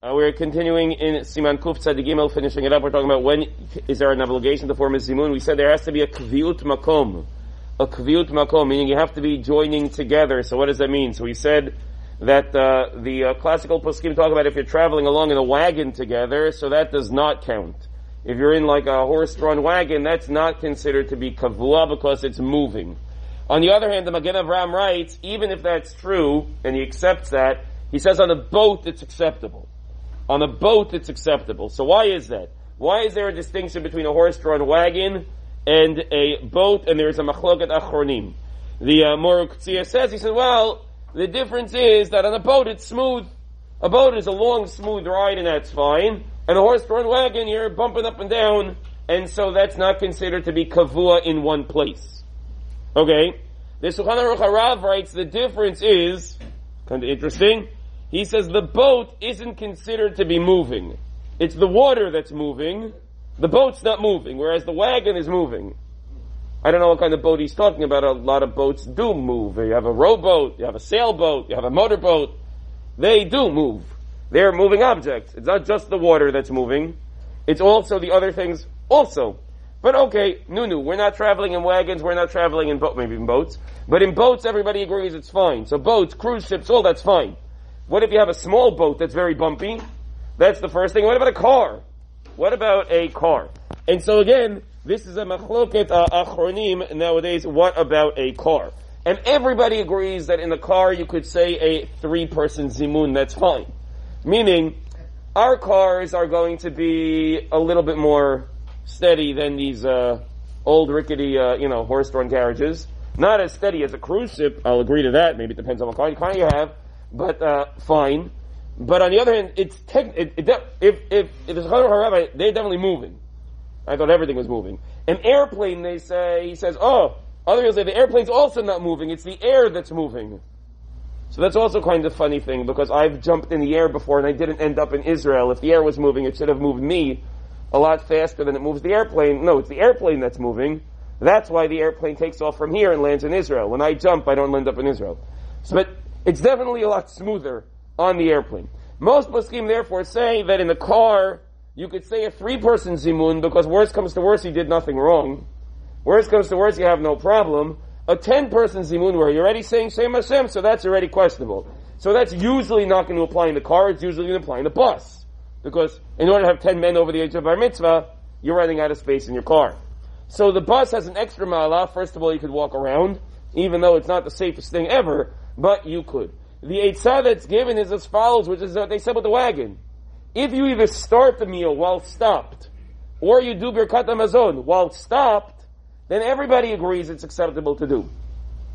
Uh, we're continuing in Siman Kuf Tzadigimel, finishing it up. We're talking about when is there an obligation to form a zimun. We said there has to be a kviut makom. A kviut makom, meaning you have to be joining together. So what does that mean? So we said that uh, the uh, classical poskim talk about if you're traveling along in a wagon together, so that does not count. If you're in like a horse-drawn wagon, that's not considered to be kavua because it's moving. On the other hand, the Magen Avram writes, even if that's true, and he accepts that, he says on a boat it's acceptable. On a boat, it's acceptable. So why is that? Why is there a distinction between a horse-drawn wagon and a boat, and there is a machloket achronim? The uh, says, he says, well, the difference is that on a boat it's smooth. A boat is a long, smooth ride, and that's fine. And a horse-drawn wagon, you're bumping up and down, and so that's not considered to be kavua in one place. Okay? The Shulchan Aruch Harav writes the difference is, kind of interesting, he says the boat isn't considered to be moving. It's the water that's moving. The boat's not moving, whereas the wagon is moving. I don't know what kind of boat he's talking about. A lot of boats do move. You have a rowboat, you have a sailboat, you have a motorboat. They do move. They're moving objects. It's not just the water that's moving. It's also the other things also. But okay, Nunu, we're not traveling in wagons, we're not traveling in boat, maybe in boats. But in boats, everybody agrees it's fine. So boats, cruise ships, all that's fine. What if you have a small boat that's very bumpy? That's the first thing. What about a car? What about a car? And so again, this is a machloket uh, achronim nowadays. What about a car? And everybody agrees that in the car you could say a three-person zimun. That's fine. Meaning, our cars are going to be a little bit more steady than these uh, old rickety, uh, you know, horse-drawn carriages. Not as steady as a cruise ship. I'll agree to that. Maybe it depends on what kind of car you have but uh, fine. But on the other hand, it's tech, it, it, if if if it's Rabbi, they're definitely moving. I thought everything was moving. An airplane, they say, he says, oh, other people say the airplane's also not moving. It's the air that's moving. So that's also kind of funny thing because I've jumped in the air before and I didn't end up in Israel. If the air was moving, it should have moved me a lot faster than it moves the airplane. No, it's the airplane that's moving. That's why the airplane takes off from here and lands in Israel. When I jump, I don't end up in Israel. So, but it's definitely a lot smoother on the airplane. Most poskim therefore say that in the car, you could say a three-person zimun because worst comes to worst, you did nothing wrong. Worst comes to worst, you have no problem. A ten-person zimun where you're already saying Shem Hashem, so that's already questionable. So that's usually not going to apply in the car, it's usually going to apply in the bus. Because in order to have ten men over the age of bar mitzvah, you're running out of space in your car. So the bus has an extra mala. First of all, you could walk around, even though it's not the safest thing ever but you could. The Eitzah that's given is as follows, which is what they said with the wagon. If you either start the meal while stopped, or you do Birkat Hamazon while stopped, then everybody agrees it's acceptable to do.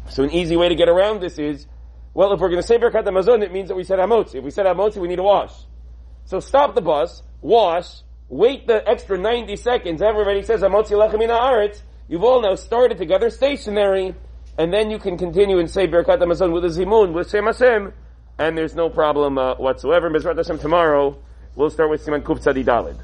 So an easy way to get around this is, well, if we're going to say Birkat Hamazon, it means that we said Hamotzi. If we said Hamotzi, we need to wash. So stop the bus, wash, wait the extra 90 seconds, everybody says Hamotzi Lechemina Aretz, you've all now started together stationary, and then you can continue and say Birkat Hamazon with a zimun with Shem Hashem, and there's no problem uh, whatsoever. Mizrat Hashem tomorrow we'll start with Siman Kuf Tzadi Dalid.